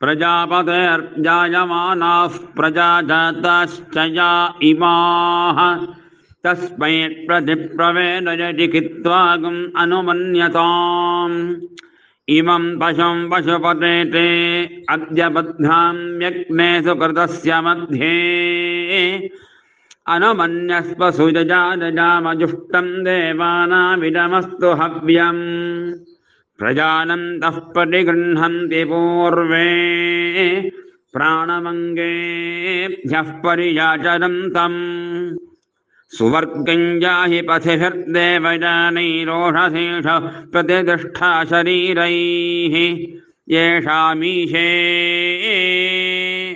प्रजापतेर्जायमानाः प्रजाजाताश्च या इमाः। तस्मै प्रतिप्रवेदयति कित्वागम् अनुमन्यताम् पशुं पशुपते ते अद्य बद्धां यज्ञे सुकृतस्य मध्ये। अनुमन्यस्व सुजजाजजामजुष्टं देवानामिदमस्तु हव्यम्। प्रजानन्तः परिगृह्णन्ति पूर्वे प्राणमङ्गेभ्यः परियाचरन्तम् सुवर्गं जाहि पथिभिर्देवजानैरोषधीष प्रतिष्ठा शरीरैः येषामीशे